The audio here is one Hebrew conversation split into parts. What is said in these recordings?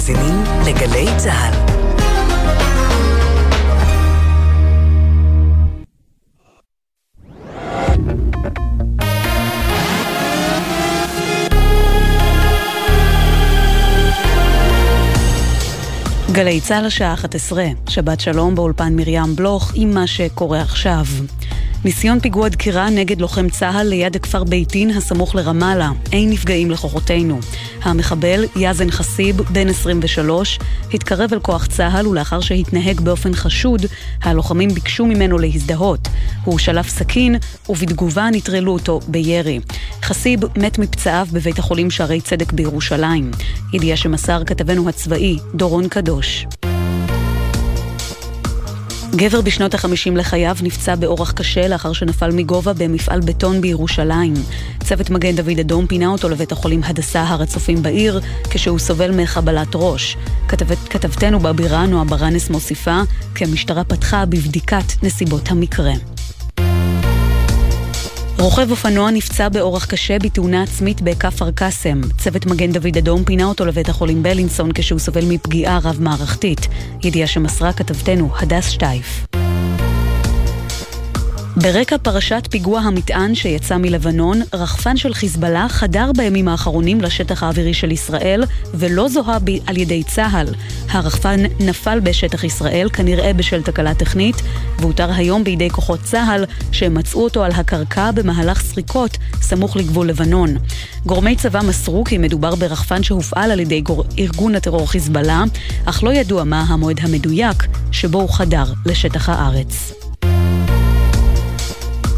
מאזינים לגלי צה"ל. גלי צה"ל השעה 11, שבת שלום באולפן מרים בלוך עם מה שקורה עכשיו. ניסיון פיגוע דקירה נגד לוחם צה"ל ליד הכפר ביתין הסמוך לרמאללה. אין נפגעים לכוחותינו. המחבל, יאזן חסיב, בן 23, התקרב אל כוח צה"ל ולאחר שהתנהג באופן חשוד, הלוחמים ביקשו ממנו להזדהות. הוא שלף סכין ובתגובה נטרלו אותו בירי. חסיב מת מפצעיו בבית החולים שערי צדק בירושלים. ידיעה שמסר כתבנו הצבאי, דורון קדוש. גבר בשנות החמישים לחייו נפצע באורח קשה לאחר שנפל מגובה במפעל בטון בירושלים. צוות מגן דוד אדום פינה אותו לבית החולים הדסה הר הצופים בעיר, כשהוא סובל מחבלת ראש. כתבת, כתבתנו בבירה נועה ברנס מוסיפה כי המשטרה פתחה בבדיקת נסיבות המקרה. רוכב אופנוע נפצע באורח קשה בתאונה עצמית בכפר קאסם. צוות מגן דוד אדום פינה אותו לבית החולים בלינסון כשהוא סובל מפגיעה רב-מערכתית. ידיעה שמסרה כתבתנו הדס שטייף. ברקע פרשת פיגוע המטען שיצא מלבנון, רחפן של חיזבאללה חדר בימים האחרונים לשטח האווירי של ישראל ולא זוהה על ידי צה"ל. הרחפן נפל בשטח ישראל, כנראה בשל תקלה טכנית, והותר היום בידי כוחות צה"ל שמצאו אותו על הקרקע במהלך סריקות סמוך לגבול לבנון. גורמי צבא מסרו כי מדובר ברחפן שהופעל על ידי גור... ארגון הטרור חיזבאללה, אך לא ידוע מה המועד המדויק שבו הוא חדר לשטח הארץ.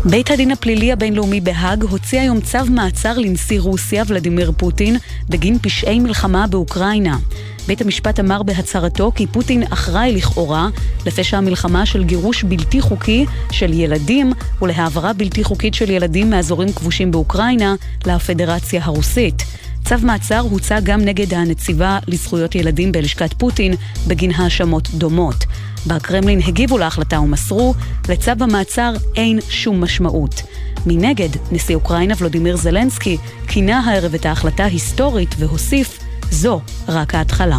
בית הדין הפלילי הבינלאומי בהאג הוציא היום צו מעצר לנשיא רוסיה ולדימיר פוטין בגין פשעי מלחמה באוקראינה. בית המשפט אמר בהצהרתו כי פוטין אחראי לכאורה לפשע המלחמה של גירוש בלתי חוקי של ילדים ולהעברה בלתי חוקית של ילדים מאזורים כבושים באוקראינה לפדרציה הרוסית. צו מעצר הוצא גם נגד הנציבה לזכויות ילדים בלשכת פוטין בגין האשמות דומות. בקרמלין הגיבו להחלטה ומסרו, לצו המעצר אין שום משמעות. מנגד, נשיא אוקראינה ולודימיר זלנסקי כינה הערב את ההחלטה היסטורית והוסיף, זו רק ההתחלה.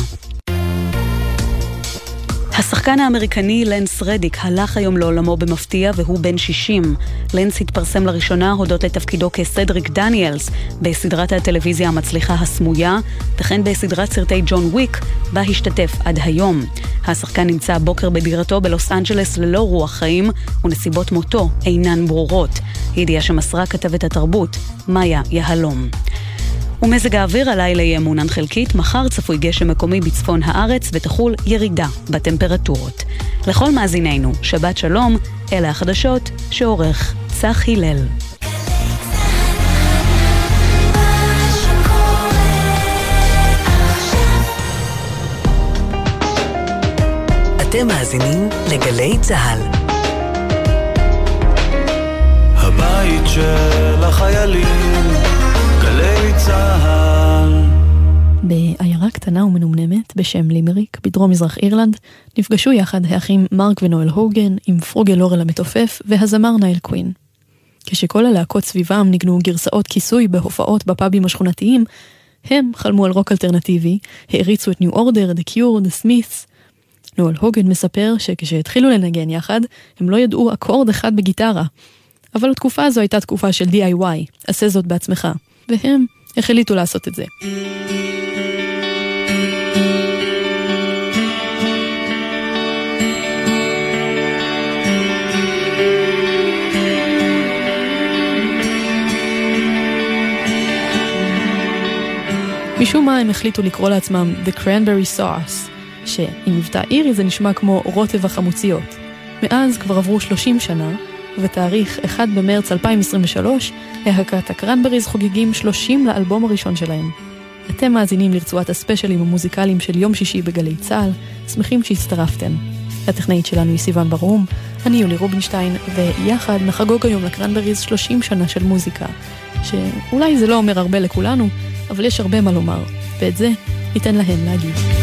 השחקן האמריקני לנס רדיק הלך היום לעולמו במפתיע והוא בן 60. לנס התפרסם לראשונה הודות לתפקידו כסדריק דניאלס בסדרת הטלוויזיה המצליחה הסמויה, וכן בסדרת סרטי ג'ון וויק, בה השתתף עד היום. השחקן נמצא הבוקר בדירתו בלוס אנג'לס ללא רוח חיים, ונסיבות מותו אינן ברורות. ידיעה שמסרה כתבת התרבות, מאיה יהלום. ומזג האוויר הלילה יהיה מעונן חלקית, מחר צפוי גשם מקומי בצפון הארץ ותחול ירידה בטמפרטורות. לכל מאזינינו, שבת שלום, אלה החדשות שעורך צח הלל. אתם מאזינים לגלי צה"ל. הבית של החיילים גלי צה"ל. בעיירה קטנה ומנומנמת בשם לימריק בדרום מזרח אירלנד נפגשו יחד האחים מייק ונואל הוגן עם פרגל לולר המתופף והזמר נייל קווין. כשכל הלהקות סביבם ניגנו גרסאות כיסוי בהופעות בפאבים השכונתיים, הם חלמו על רוק אלטרנטיבי, העריצו את ניו אורדר, דה קיור, דה סמית'ס. נואל הוגן מספר שכשהתחילו לנגן יחד, הם לא ידעו אקורד אחד בגיטרה. אבל התקופה הזו הייתה תקופה של DIY, עשה זאת בעצמך. והם החליטו לעשות את זה. משום מה הם החליטו לקרוא לעצמם The Cranberry Sauce, שעם מבטא אירי זה נשמע כמו רוטב החמוציות. מאז כבר עברו 30 שנה, ובתאריך 1 במרץ 2023, להקת הקרנבריז חוגגים 30 לאלבום הראשון שלהם. אתם מאזינים לרצועת הספיישלים המוזיקליים של יום שישי בגלי צה"ל, שמחים שהצטרפתם. הטכנאית שלנו היא סיוון ברום, אני יולי רובינשטיין, ויחד נחגוג היום לקרנבריז 30 שנה של מוזיקה, שאולי זה לא אומר הרבה לכולנו, אבל יש הרבה מה לומר, ואת זה ניתן להם להגיד.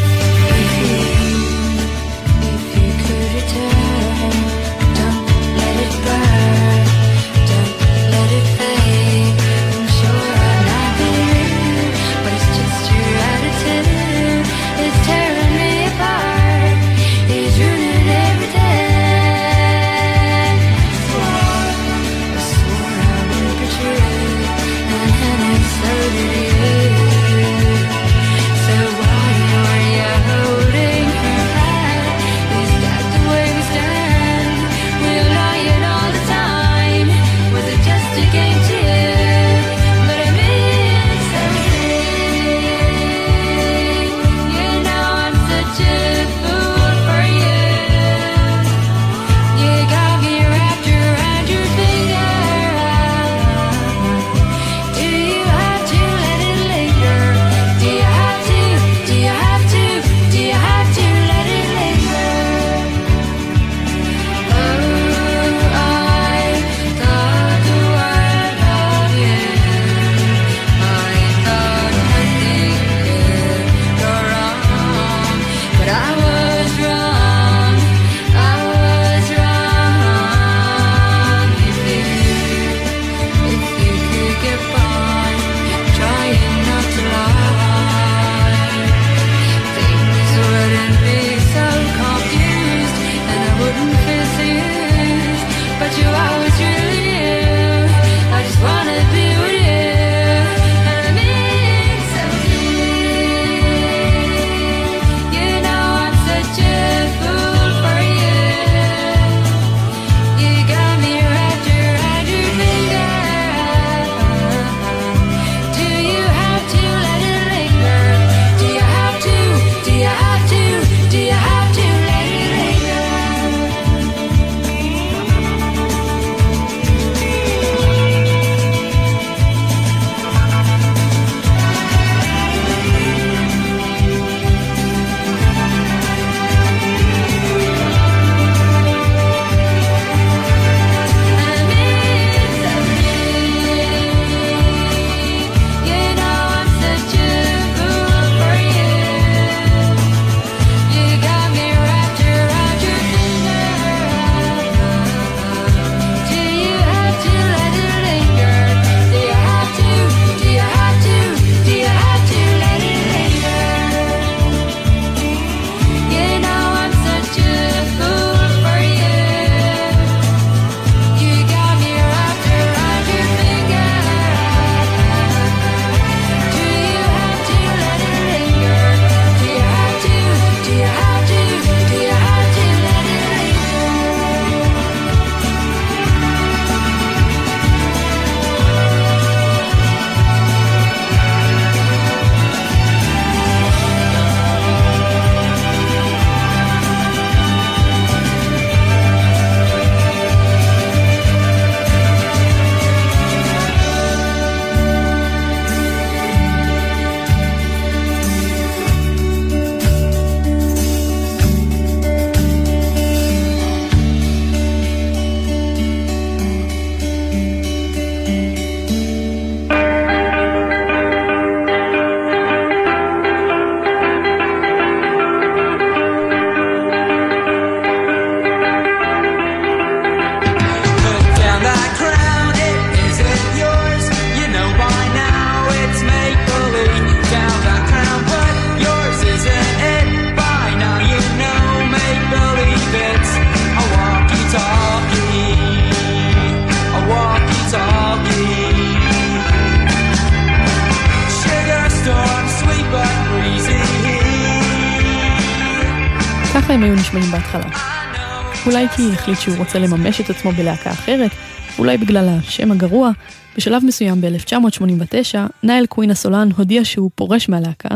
החליט שהוא רוצה לממש את עצמו בלהקה אחרת, אולי בגלל השם הגרוע, בשלב מסוים ב-1989, נייל קווין הסולן הודיע שהוא פורש מהלהקה,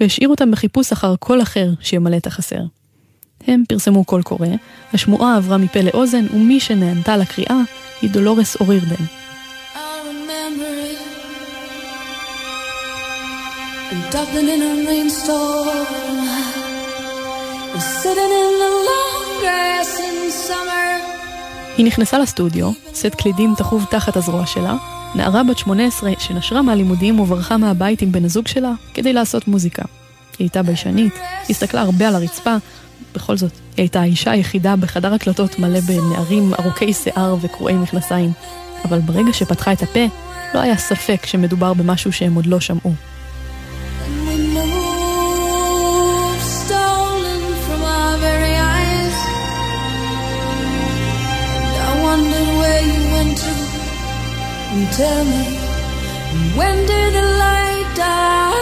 והשאיר אותם בחיפוש אחר קול אחר שימלא את החסר. הם פרסמו קול קורא, השמועה עברה מפה לאוזן, ומי שנענתה לקריאה היא דולורס או'ריירדן. Sitting in the long grass. היא נכנסה לסטודיו, סט קלידים תחוב תחת הזרוע שלה, נערה בת 18 שנשרה מהלימודים וברחה מהבית עם בן הזוג שלה כדי לעשות מוזיקה. היא הייתה ביישנית, הסתכלה הרבה על הרצפה, בכל זאת, היא הייתה האישה היחידה בחדר הקלטות מלא בנערים ארוכי שיער וקרועי מכנסיים. אבל ברגע שפתחה את הפה, לא היה ספק שמדובר במשהו שהם עוד לא שמעו. Tell me when did the light die?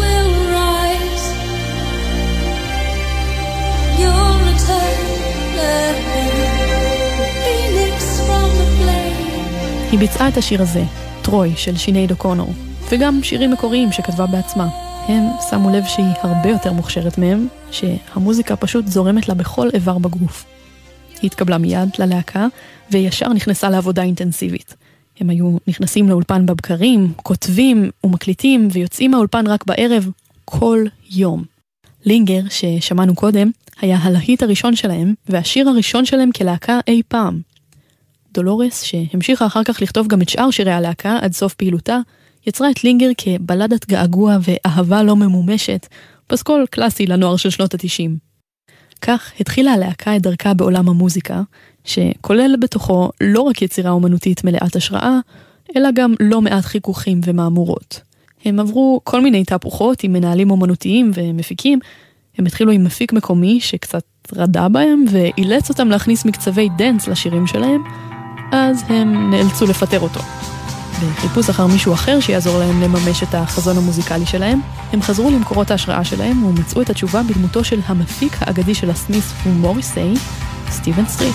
Will rise, you'll return, phoenix from the flame. היא ביצעה את השיר הזה, טרוי, של שינייד אוקונור, וגם שירים מקוריים שכתבה בעצמה. הם שמו לב שהיא הרבה יותר מוכשרת מהם, שהמוזיקה פשוט זורמת לה בכל איבר בגוף. היא התקבלה מיד ללהקה, וישר נכנסה לעבודה אינטנסיבית. הם היו נכנסים לאולפן בבקרים, כותבים ומקליטים, ויוצאים מהאולפן רק בערב, כל יום. לינגר, ששמענו קודם, היה הלהיט הראשון שלהם, והשיר הראשון שלהם כלהקה אי פעם. דולורס, שהמשיכה אחר כך לכתוב גם את שאר שירי הלהקה עד סוף פעילותה, יצרה את לינגר כבלדת געגוע ואהבה לא ממומשת, פסקול קלאסי לנוער של שנות התשעים. כך התחילה הלהקה את דרכה בעולם המוזיקה, שכולל בתוכו לא רק יצירה אומנותית מלאת השראה, אלא גם לא מעט חיכוכים ומהמורות. הם עברו כל מיני תהפוכות עם מנהלים אומנותיים ומפיקים. הם התחילו עם מפיק מקומי שקצת רדה בהם ואילץ אותם להכניס מקצבי דנס לשירים שלהם, אז הם נאלצו לפטר אותו. בחיפוש אחר מישהו אחר שיעזור להם לממש את החזון המוזיקלי שלהם, הם חזרו למקורות ההשראה שלהם ומצאו את התשובה בדמותו של המפיק האגדי של הסמית'ס ומוריסי, סטיבן סטריט.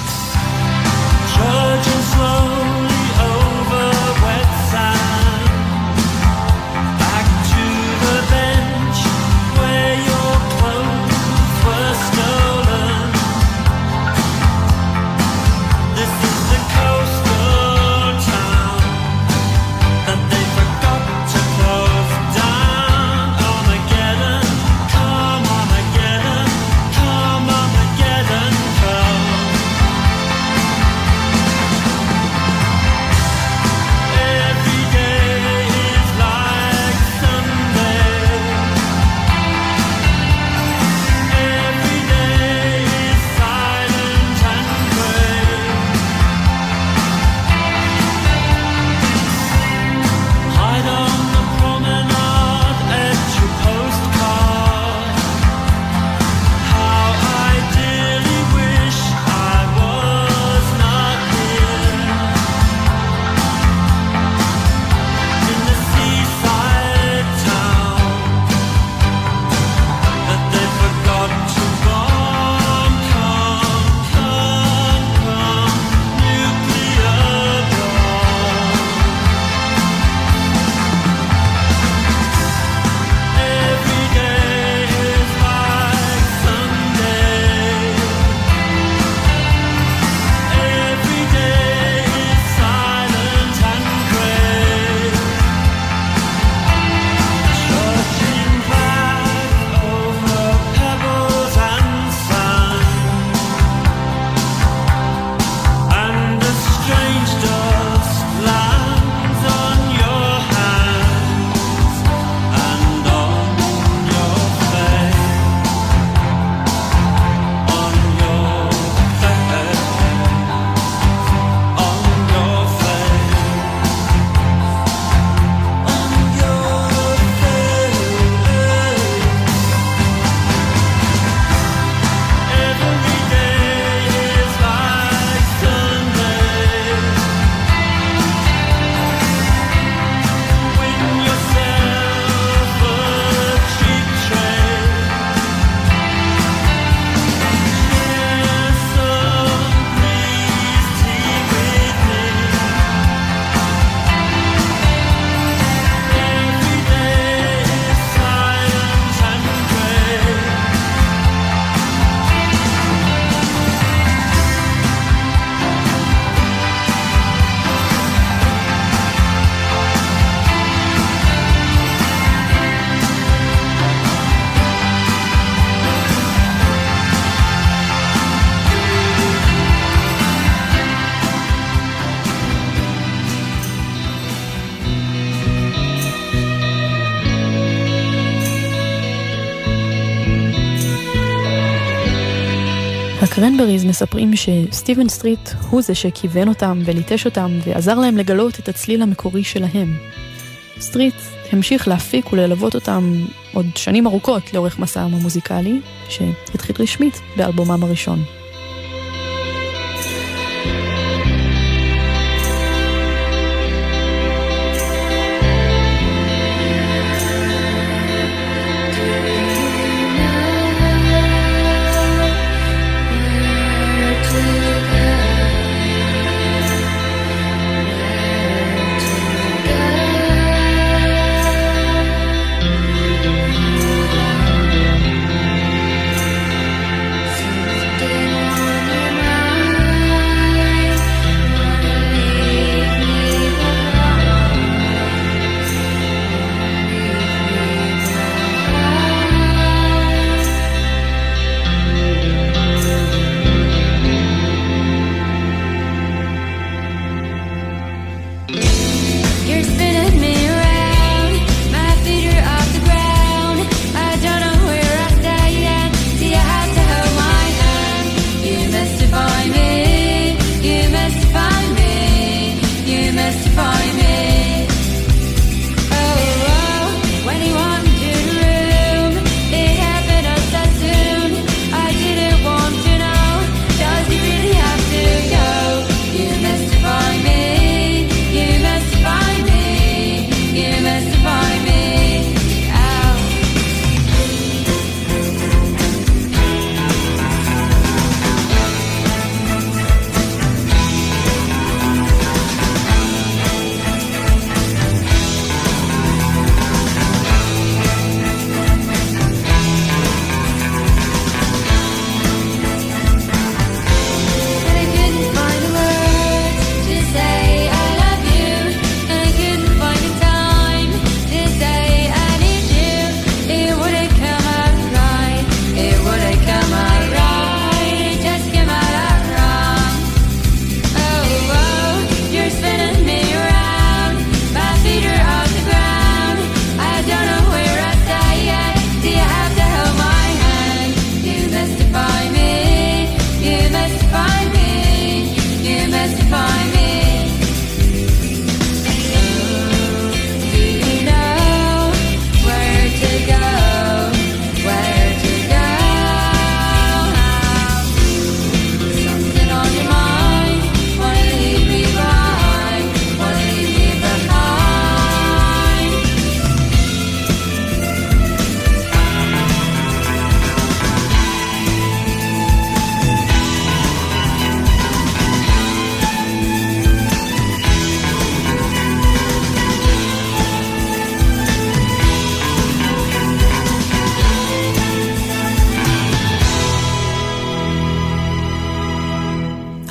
הקרנבריז מספרים שסטיבן סטריט הוא זה שכיוון אותם וליטש אותם ועזר להם לגלות את הצליל המקורי שלהם. סטריט המשיך להפיק וללוות אותם עוד שנים ארוכות לאורך מסעם המוזיקלי, שהתחיל רשמית באלבומם הראשון.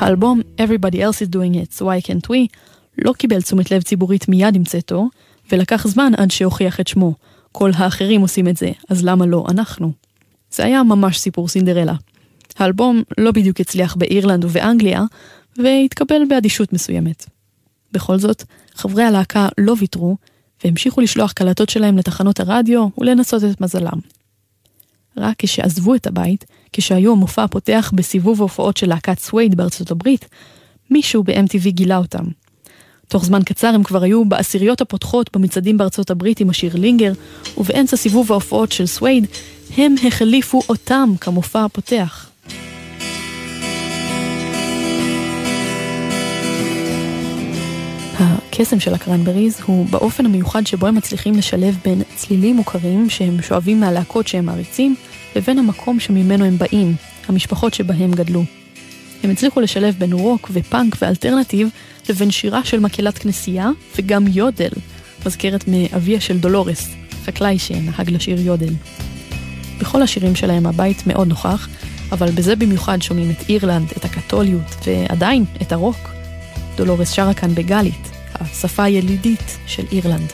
האלבום Everybody else is doing it, so why can't we, לא קיבל תשומת לב ציבורית מיד עם צאתו, ולקח זמן עד שהוכיח את שמו. כל האחרים עושים את זה, אז למה לא אנחנו? זה היה ממש סיפור סינדרלה. האלבום לא בדיוק הצליח באירלנד ובאנגליה, והתקבל באדישות מסוימת. בכל זאת, חברי הלהקה לא ויתרו, והמשיכו לשלוח קלטות שלהם לתחנות הרדיו ולנסות את מזלם. רק כשעזבו את הבית, כשהיו המופע הפותח בסיבוב ההופעות של להקת סווייד בארצות הברית, מישהו ב-MTV גילה אותם. תוך זמן קצר הם כבר היו בעשיריות הפותחות במצעדים בארצות הברית עם השיר לינגר, ובאמצע סיבוב ההופעות של סווייד, הם החליפו אותם כמופע הפותח. הקסם של הקרנבריז הוא באופן המיוחד שבו הם מצליחים לשלב בין צלילים מוכרים שהם שואבים מהלהקות שהם מעריצים, לבין המקום שממנו הם באים, המשפחות שבהם גדלו. הם הצליחו לשלב בין רוק ופאנק ו alternative לבין שירה של מקהלת כנסייה וגם יודל, מזכרת מאביה של דולורס, חקלאי שנהג לשיר יודל. בכל השירים שלהם הבית מאוד נוכח, אבל בזה במיוחד שומעים את אירלנד, את הקתוליות, ועדיין את הרוק. דולורס שרה כאן בגלית, השפה הילידית של אירלנד.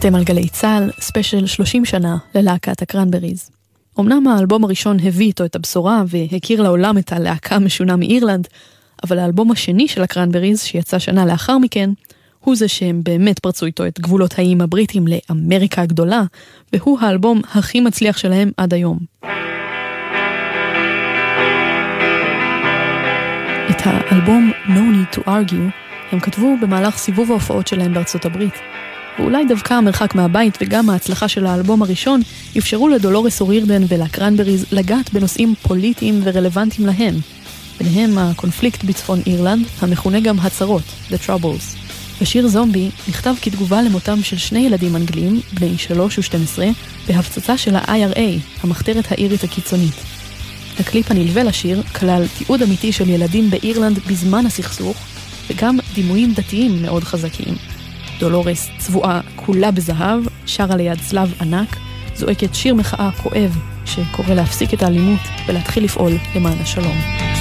אתם על גלי צה"ל, ספיישל 30 שנה ללהקת הקרנבריז. אמנם האלבום הראשון הביא איתו את הבשורה והכיר לעולם את הלהקה המשונה מאירלנד, אבל האלבום השני של הקרנבריז, שיצא שנה לאחר מכן, הוא זה שהם באמת פרצו איתו את גבולות האיים הבריטים לאמריקה הגדולה, והוא האלבום הכי מצליח שלהם עד היום. את האלבום No Need to Argue הם כתבו במהלך סיבוב ההופעות שלהם בארצות הברית. ואולי דווקא המרחק מהבית וגם ההצלחה של האלבום הראשון אפשרו לדולורס או'ריירדן ולקרנבריז לגעת בנושאים פוליטיים ורלוונטיים להם. ביניהם הקונפליקט בצפון אירלנד, המכונה גם הצרות, The Troubles. השיר זומבי נכתב כתגובה למותם של שני ילדים אנגלים, בני 3 ו-12, בהפצצה של ה-IRA, המחתרת האירית הקיצונית. הקליפ הנלווה לשיר כלל תיעוד אמיתי של ילדים באירלנד בזמן הסכסוך, וגם דימויים דתיים מאוד חזקים. דולורס צבועה כולה בזהב, שרה ליד צלב ענק, זועקת שיר מחאה כואב שקורא להפסיק את האלימות ולהתחיל לפעול למען השלום.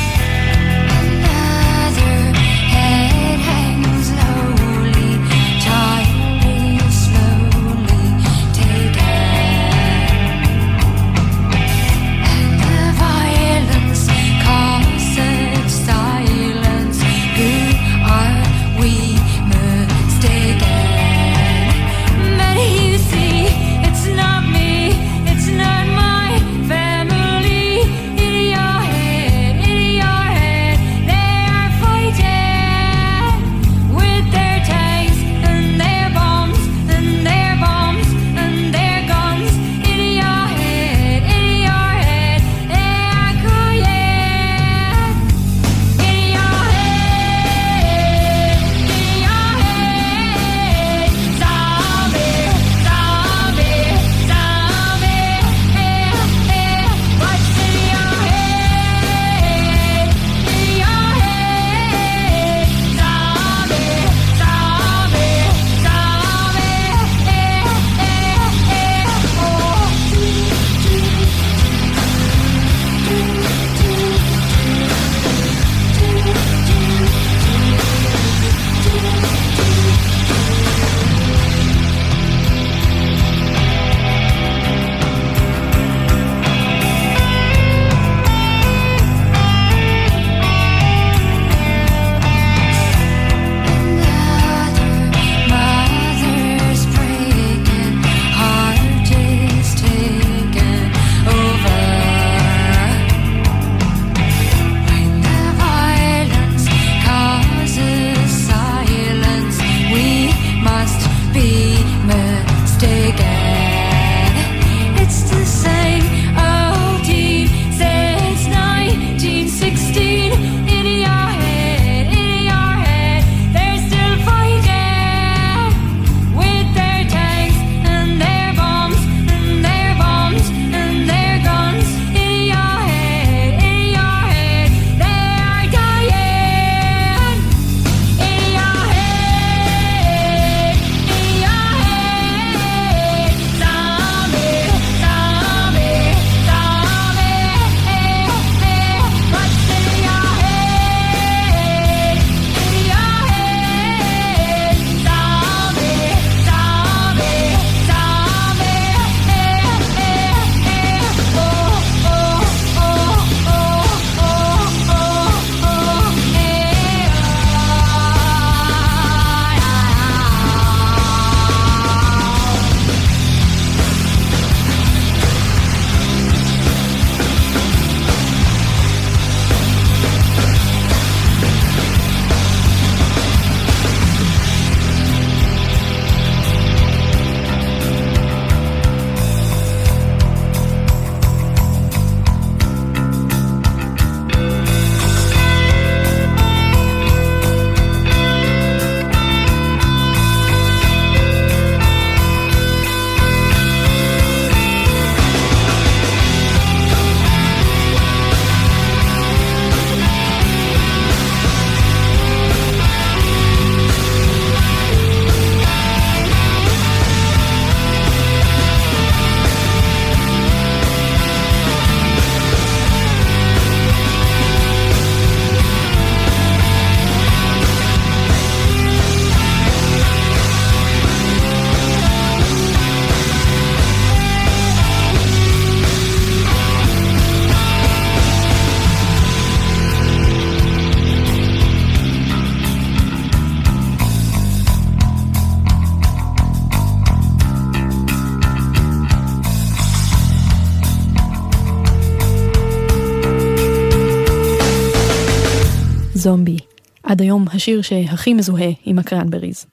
השיר שהכי מזוהה עם הקרנבריז.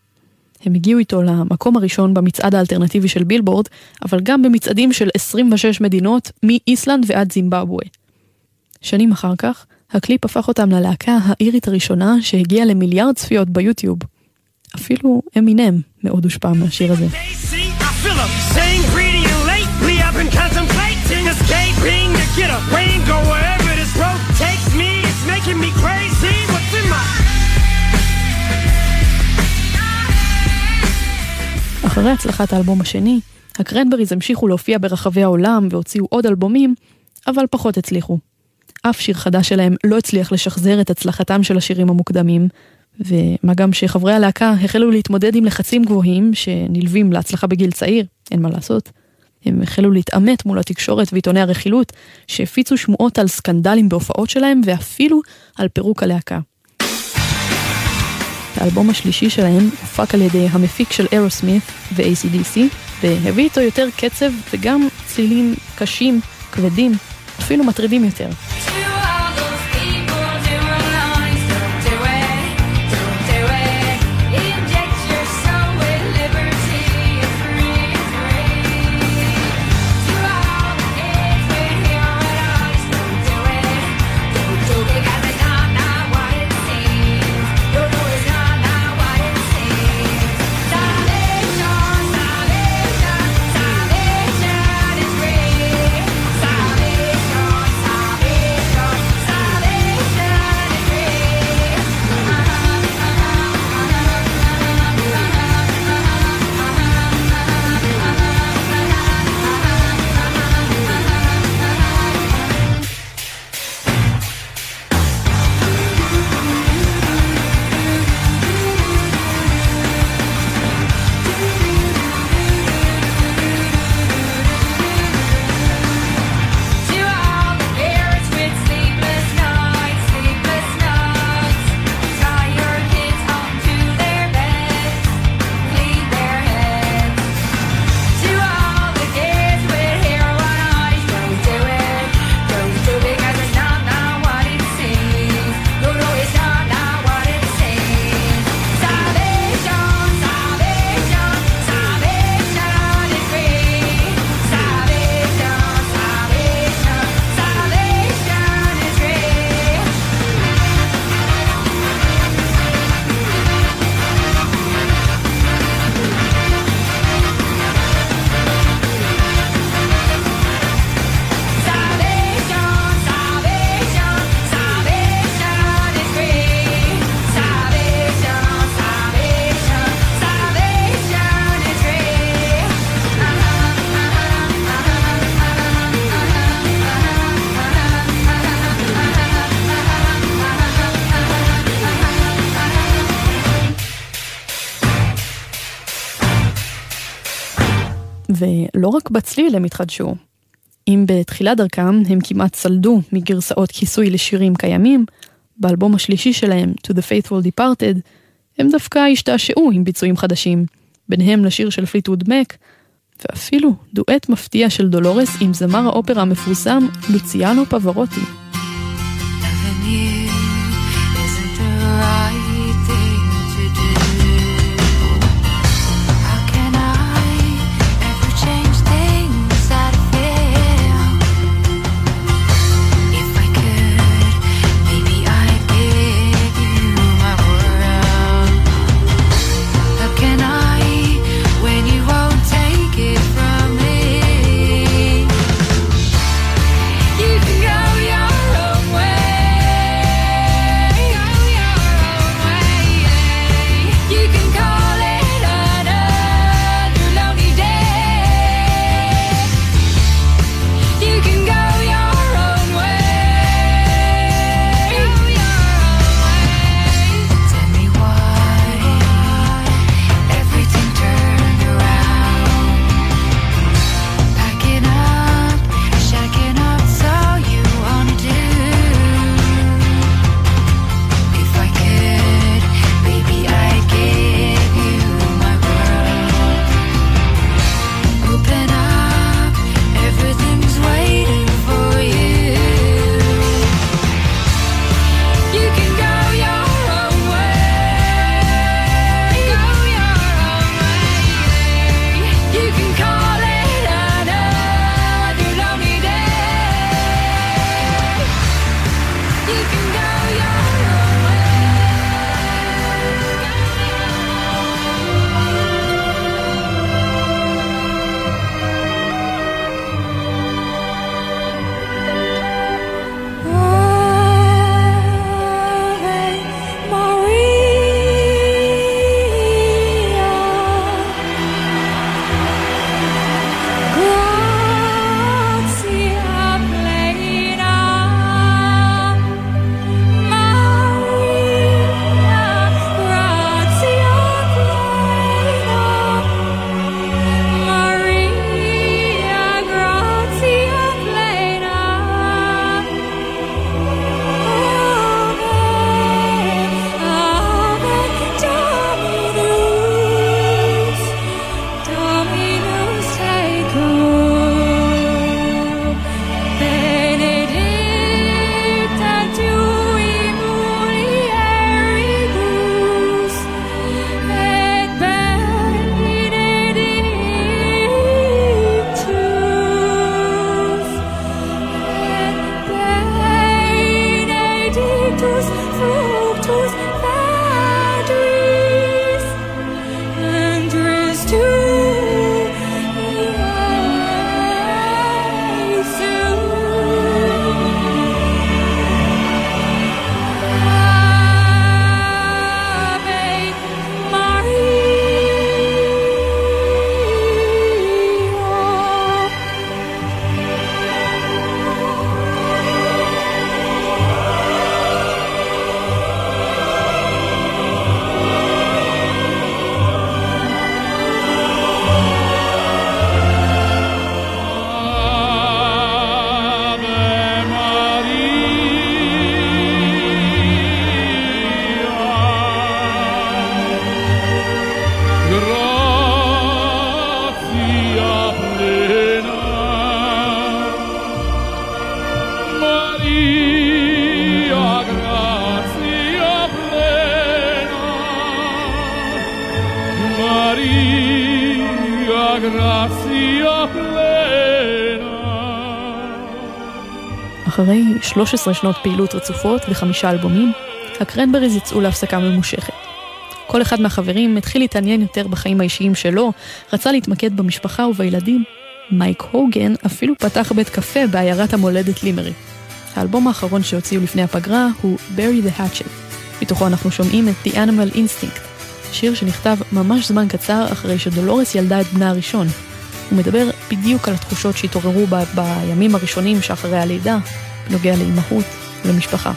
הם הגיעו איתו למקום הראשון במצעד האלטרנטיבי של בילבורד, אבל גם במצעדים של 26 מדינות, מאיסלנד ועד זימבבואה. שנים אחר כך, הקליפ הפך אותם ללהקה האירית הראשונה שהגיעה למיליארד צפיות ביוטיוב. אפילו אמינם מאוד הושפע מהשיר הזה. אחרי הצלחת האלבום השני, הקרנבריז המשיכו להופיע ברחבי העולם והוציאו עוד אלבומים, אבל פחות הצליחו. אף שיר חדש שלהם לא הצליח לשחזר את הצלחתם של השירים המוקדמים, ומה גם שחברי הלהקה החלו להתמודד עם לחצים גבוהים שנלווים להצלחה בגיל צעיר, אין מה לעשות. הם החלו להתעמת מול התקשורת ועיתוני הרכילות, שהפיצו שמועות על סקנדלים בהופעות שלהם ואפילו על פירוק הלהקה. האלבום השלישי שלהם הופק על ידי המפיק של אירוסמית ו-ACDC, והביא איתו יותר קצב וגם צלילים קשים, כבדים, אפילו מטרידים יותר. ולא רק בצליל הם התחדשו. אם בתחילת דרכם הם כמעט צלדו מגרסאות כיסוי לשירים קיימים, באלבום השלישי שלהם, To the Faithful Departed, הם דווקא השתעשעו עם ביצועים חדשים, ביניהם לשיר של פליטווד מק, ואפילו דואט מפתיע של דולורס עם זמר האופרה המפורסם לוציאנו פברוטי. אחרי 13 שנות פעילות רצופות וחמישה אלבומים, הקרנבריז יצאו להפסקה ממושכת. כל אחד מהחברים התחיל להתעניין יותר בחיים האישיים שלו, רצה להתמקד במשפחה ובילדים. מייק הוגן אפילו פתח בית קפה בעיירת המולדת לימרי. האלבום האחרון שהוציאו לפני הפגרה הוא Bury the Hatchet. מתוכו אנחנו שומעים את The Animal Instinct, שיר שנכתב ממש זמן קצר אחרי שדולורס ילדה את בנה הראשון. הוא מדבר בדיוק על התחושות שהתעוררו ב- בימים הראשונים שאחרי הלידה, בנוגע לאימהות ולמשפחה.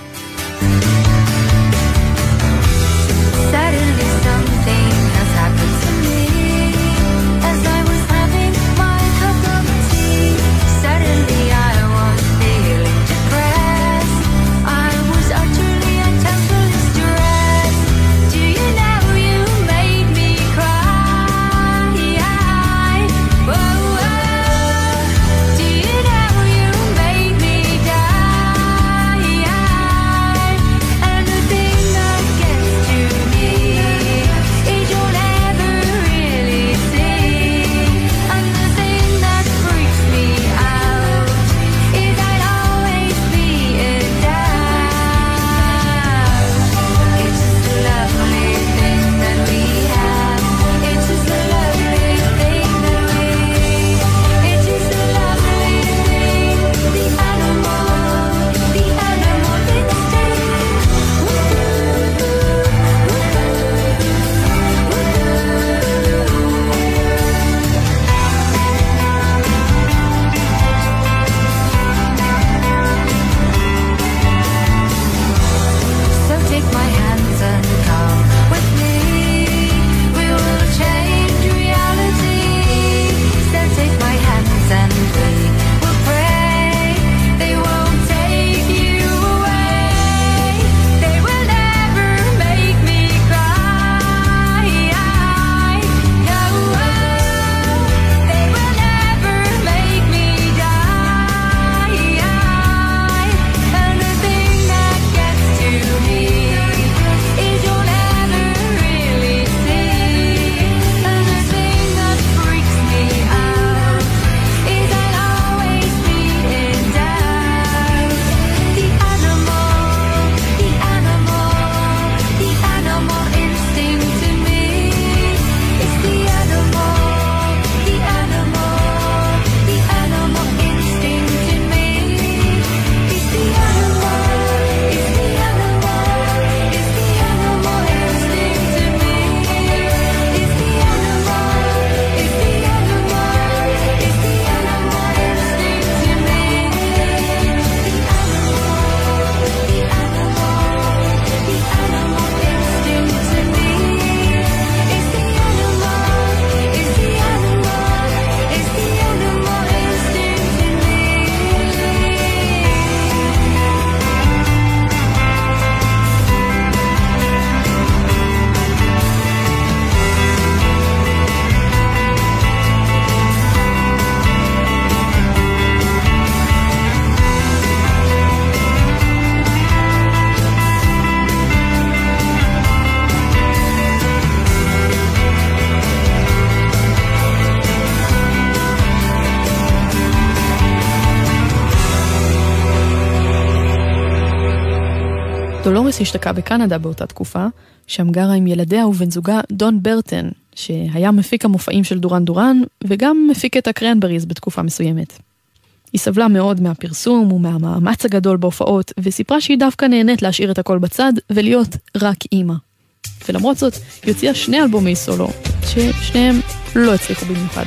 דולורס השתקעה בקנדה באותה תקופה, שם גרה עם ילדיה ובן זוגה דון ברטן, שהיה מפיק המופעים של דורן דורן, וגם מפיק את הקרנבריז בתקופה מסוימת. היא סבלה מאוד מהפרסום ומהמאמץ הגדול בהופעות, וסיפרה שהיא דווקא נהנית להשאיר את הכל בצד ולהיות רק אימא. ולמרות זאת, היא הוציאה שני אלבומי סולו, ששניהם לא הצליחו במיוחד.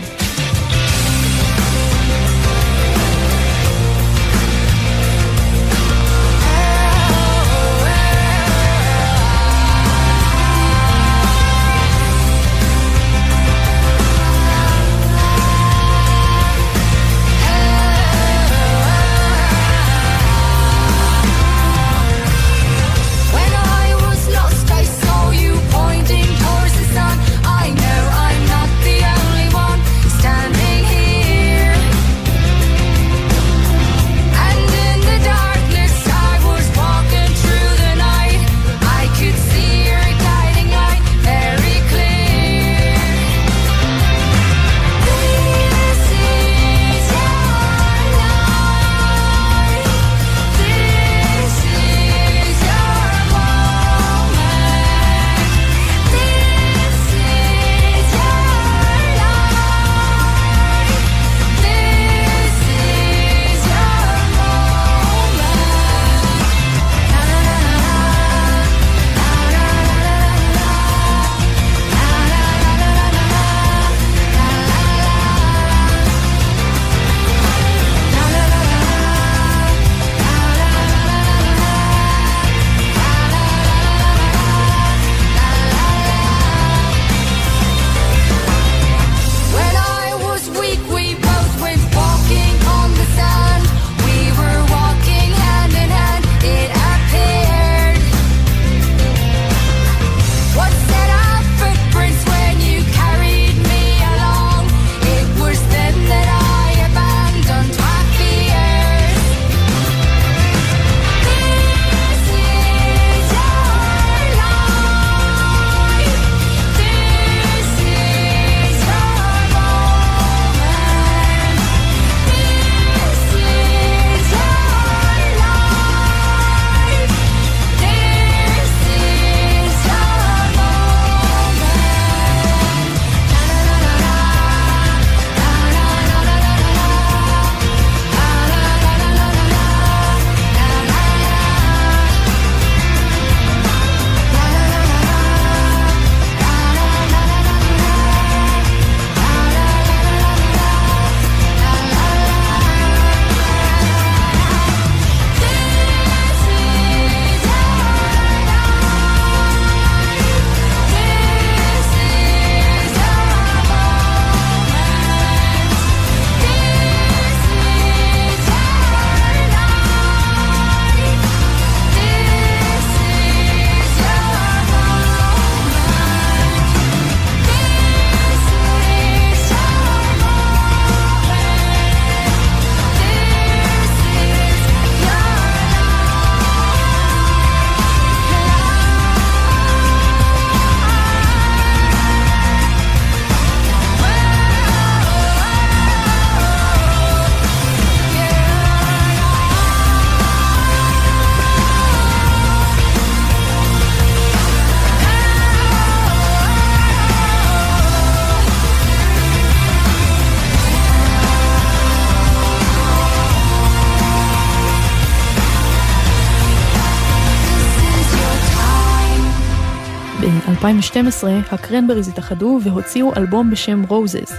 ב-2012 הקרנבריז התאחדו והוציאו אלבום בשם רוזס,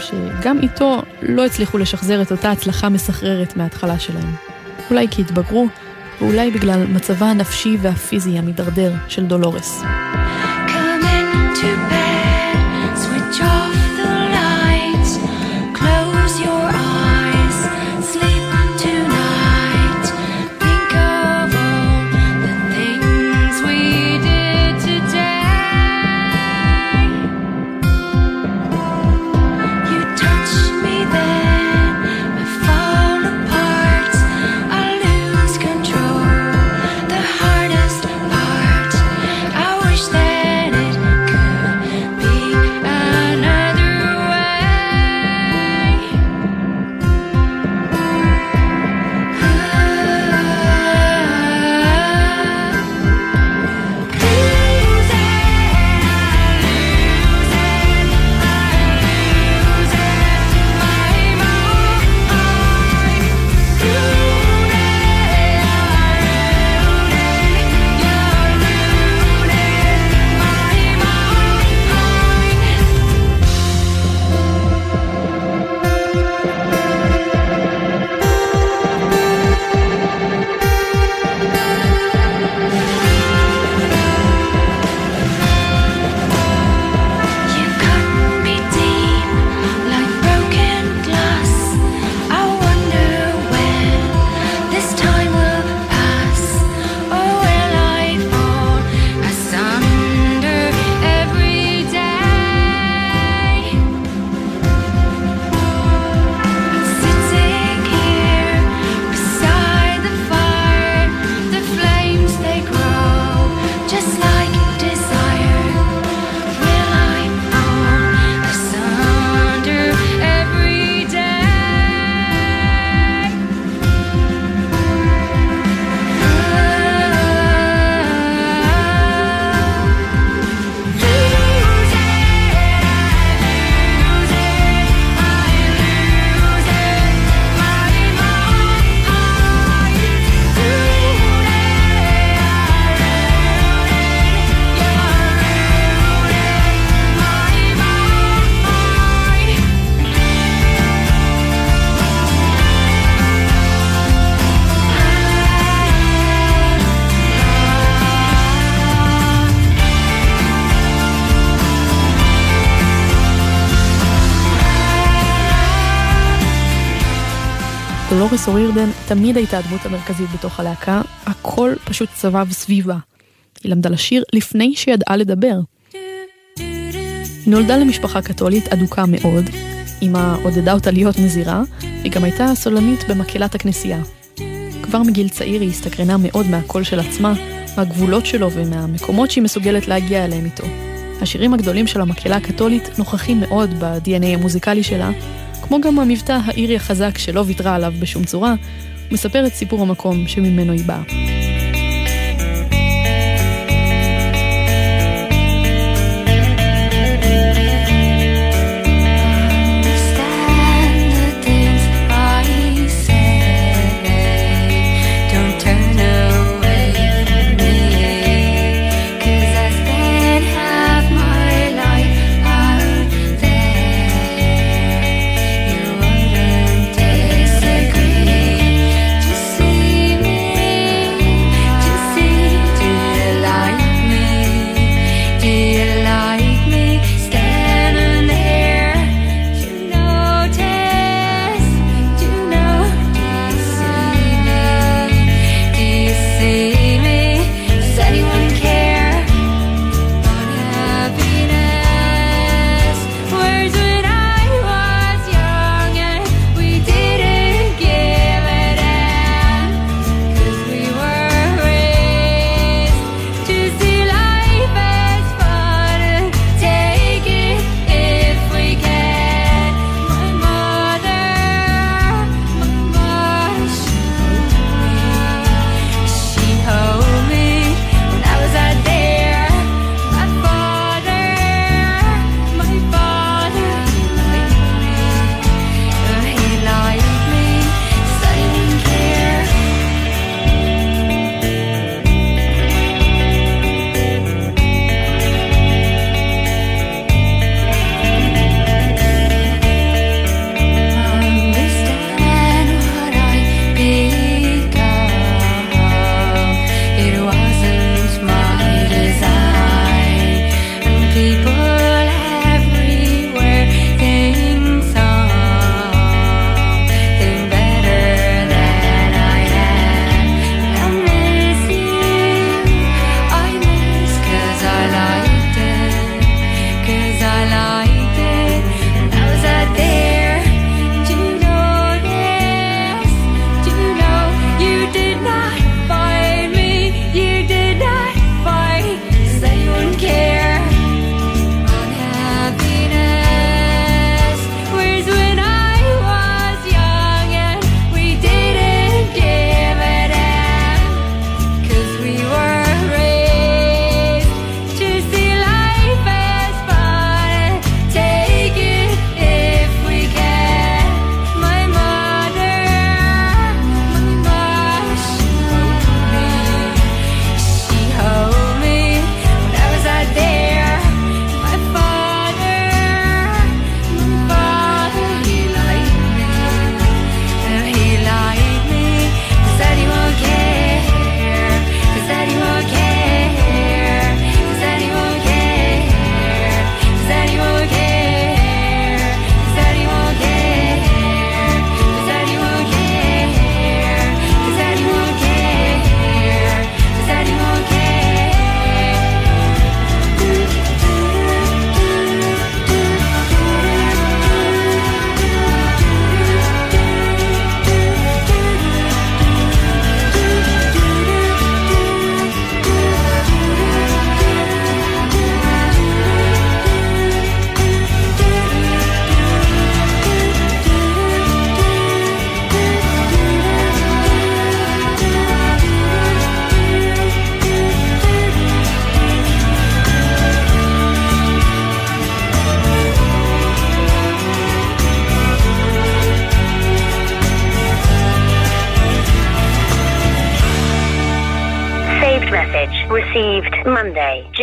שגם איתו לא הצליחו לשחזר את אותה הצלחה מסחררת מההתחלה שלהם. אולי כי התבגרו, ואולי בגלל מצבה הנפשי והפיזי המידרדר של דולורס. דולורס אורירדן תמיד הייתה הדמות המרכזית בתוך הלהקה, הכל פשוט סבב סביבה. היא למדה לשיר לפני שידעה לדבר. היא נולדה למשפחה קתולית אדוקה מאוד, אמא עודדה אותה להיות נזירה, היא גם הייתה סולנית במקהלת הכנסייה. כבר מגיל צעיר היא הסתקרנה מאוד מהקול של עצמה, מהגבולות שלו ומהמקומות שהיא מסוגלת להגיע אליהם איתו. השירים הגדולים של המקהלה הקתולית נוכחים מאוד ב-DNA המוזיקלי שלה, כמו גם המבטא האירי החזק שלא ויתרה עליו בשום צורה, מספר את סיפור המקום שממנו היא באה.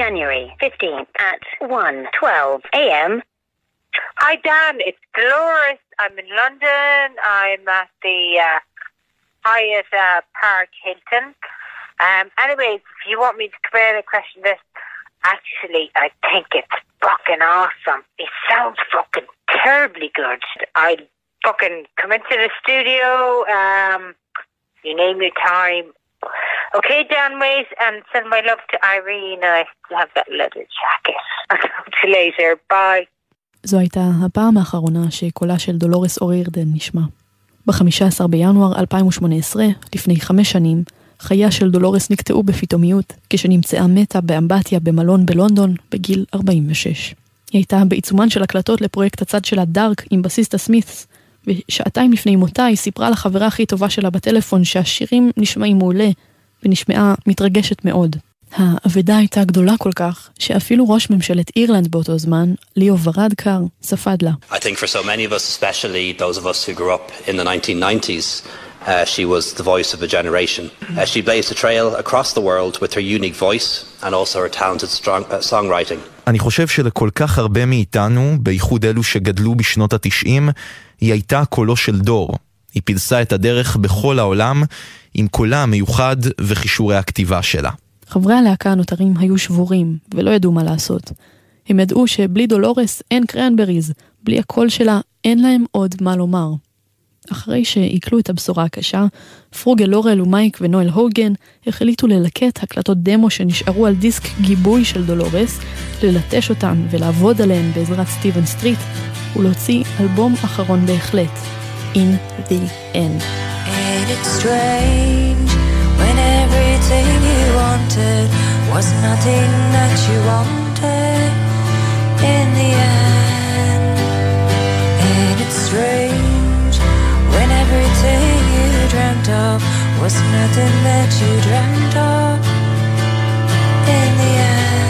January 15th at 1.12 a.m. Hi, Dan. It's Dolores. I'm in London. I'm at the uh, Hyatt uh, Park Hilton. Um, anyways, if you want me to create a question this, actually, I think it's fucking awesome. It sounds fucking terribly good. I fucking come into the studio. Um, you name your time. Okay, Dan Ways, and send my love to Irene. I have that leather jacket. I'll talk to later. Bye. זו הייתה הפעם האחרונה שקולה של דולורס אורירדן נשמע. ב-15 בינואר 2018, לפני חמש שנים, חייה של דולורס נקטעו בפתאומיות, כשנמצאה מתה באמבטיה במלון בלונדון בגיל 46. היא הייתה בעיצומן של הקלטות לפרויקט הצד שלה דארק עם בסיסטה סמית'ס, ושעתיים לפני מותה היא סיפרה לחברה הכי טובה שלה בטלפון שהשירים נשמעים מעולה, ונשמעה מתרגשת מאוד. האבדה הייתה גדולה כל כך, שאפילו ראש ממשלת אירלנד באותו זמן, ליאו ורדקר, ספד לה. I think for so many of us, especially those of us who grew up in the 1990s, Uh, she was the voice of a generation. Uh, she blazed a trail across the world with her unique voice and also her talented strong, uh, songwriting. אני חושב שלכל כך הרבה מאיתנו, בייחוד אלו שגדלו בשנות התשעים, היא הייתה קולו של דור. היא פילסה את הדרך בכל העולם, עם קולה המיוחד וכישורי הכתיבה שלה. חברי הלהקה הנותרים היו שבורים, ולא ידעו מה לעשות. הם ידעו שבלי דולורס אין קרנבריז, בלי הקול שלה אין להם עוד מה לומר. אחרי שעיכלו את הבשורה הקשה, פרגל לולר ומייק ונואל הוגן החליטו ללקט הקלטות דמו שנשארו על דיסק גיבוי של דולורס, ללטש אותן ולעבוד עליהן בעזרת סטיבן סטריט, ולהוציא אלבום אחרון בהחלט, In the End. When everything you wanted was nothing that you wanted in the end. And it's strange everything you dreamt of was nothing that you dreamt of in the end.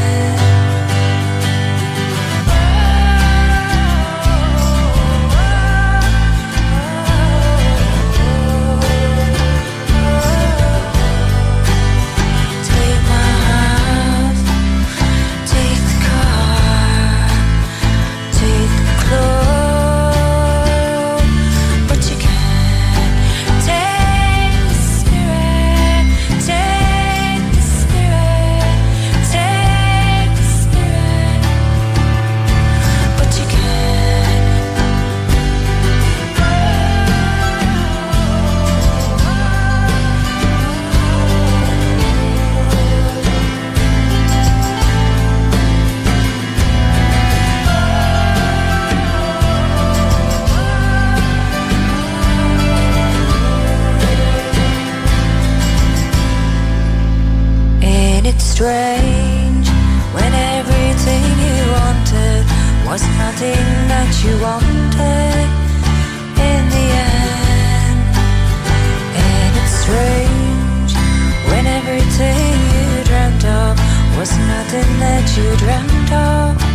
Strange when everything you wanted was nothing that you wanted in the end. And it's strange when everything you dreamt of was nothing that you dreamt of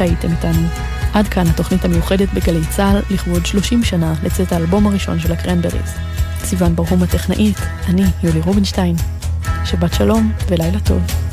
שהייתם איתנו. עד כאן התוכנית המיוחדת בגלי צה"ל לכבוד 30 שנה לצאת האלבום הראשון של הקרנבריז. סיוון ברהום הטכנאית, אני יולי רובינשטיין. שבת שלום ולילה טוב.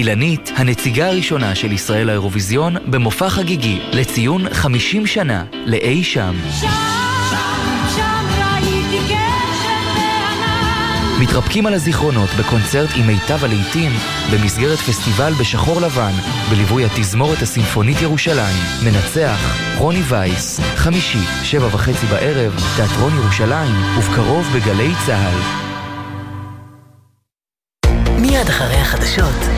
אילנית, הנציגה הראשונה של ישראל לאירוויזיון, במופע חגיגי לציון 50 שנה לאי שם. מתרפקים על הזיכרונות בקונצרט עם מיטב הלעיתים במסגרת פסטיבל בשחור לבן בליווי התזמורת הסימפונית ירושלים. מנצח רוני וייס, חמישי, שבע וחצי בערב, תיאטרון ירושלים, ובקרוב בגלי צה"ל. מיד אחרי החדשות,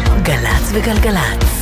גל"צ וגלגלצ. מוזיקה כל